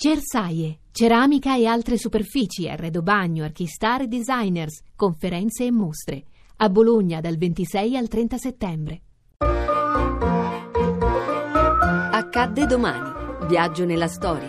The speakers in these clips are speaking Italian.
Cersaie, ceramica e altre superfici, arredo bagno, archistar e designers, conferenze e mostre. A Bologna dal 26 al 30 settembre. Accadde domani. Viaggio nella storia.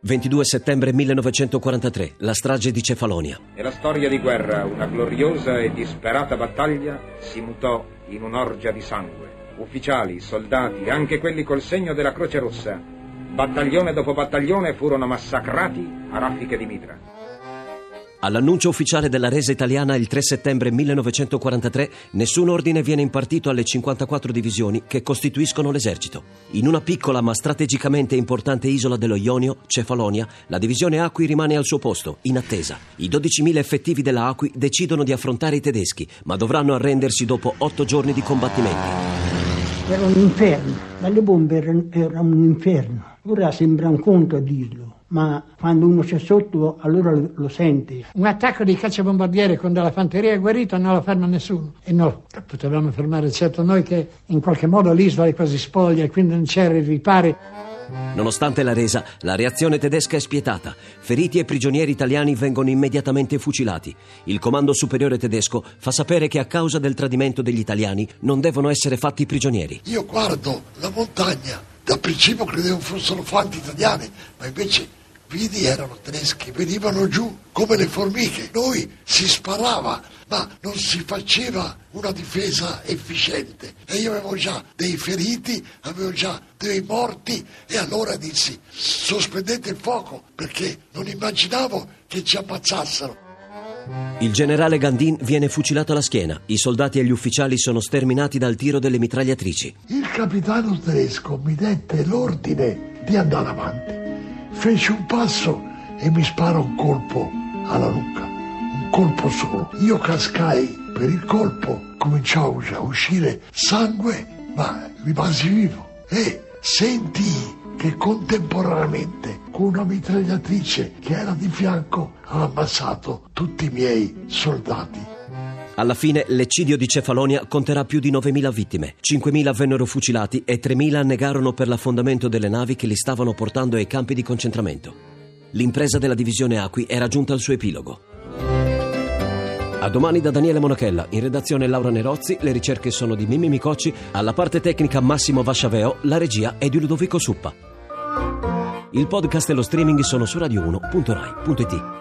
22 settembre 1943, la strage di Cefalonia. E la storia di guerra, una gloriosa e disperata battaglia, si mutò in un'orgia di sangue. Ufficiali, soldati, anche quelli col segno della Croce Rossa, battaglione dopo battaglione furono massacrati a raffiche di mitra. All'annuncio ufficiale della resa italiana il 3 settembre 1943, nessun ordine viene impartito alle 54 divisioni che costituiscono l'esercito. In una piccola ma strategicamente importante isola dello Ionio, Cefalonia, la divisione Acqui rimane al suo posto, in attesa. I 12.000 effettivi della Acqui decidono di affrontare i tedeschi, ma dovranno arrendersi dopo otto giorni di combattimenti. Era un inferno, dalle bombe erano, era un inferno. Ora sembra un conto a dirlo, ma quando uno c'è sotto allora lo, lo sente. Un attacco di cacciabombardiere con della fanteria guarita non lo ferma nessuno. E no, potevamo fermare certo noi che in qualche modo l'isola è quasi spoglia e quindi non c'era i ripari. Nonostante la resa, la reazione tedesca è spietata. Feriti e prigionieri italiani vengono immediatamente fucilati. Il comando superiore tedesco fa sapere che a causa del tradimento degli italiani non devono essere fatti prigionieri. Io guardo la montagna, da principio credevo fossero fatti italiani, ma invece vidi erano tedeschi, venivano giù come le formiche. Noi si sparava, ma non si faceva una difesa efficiente. E io avevo già dei feriti, avevo già dei morti e allora dissi sospendete il fuoco perché non immaginavo che ci ammazzassero. Il generale Gandin viene fucilato alla schiena. I soldati e gli ufficiali sono sterminati dal tiro delle mitragliatrici. Il capitano tedesco mi dette l'ordine di andare avanti fece un passo e mi spara un colpo alla nuca, un colpo solo. Io cascai per il colpo, cominciò a uscire sangue, ma rimasi vivo e sentii che contemporaneamente con una mitragliatrice che era di fianco ha ammazzato tutti i miei soldati. Alla fine l'eccidio di Cefalonia conterà più di 9.000 vittime. 5.000 vennero fucilati e 3.000 annegarono per l'affondamento delle navi che li stavano portando ai campi di concentramento. L'impresa della divisione Acqui era giunta al suo epilogo. A domani da Daniele Monachella, in redazione Laura Nerozzi, le ricerche sono di Mimmi Micocci, alla parte tecnica Massimo Vasciaveo, la regia è di Ludovico Suppa. Il podcast e lo streaming sono su radio1.rai.it.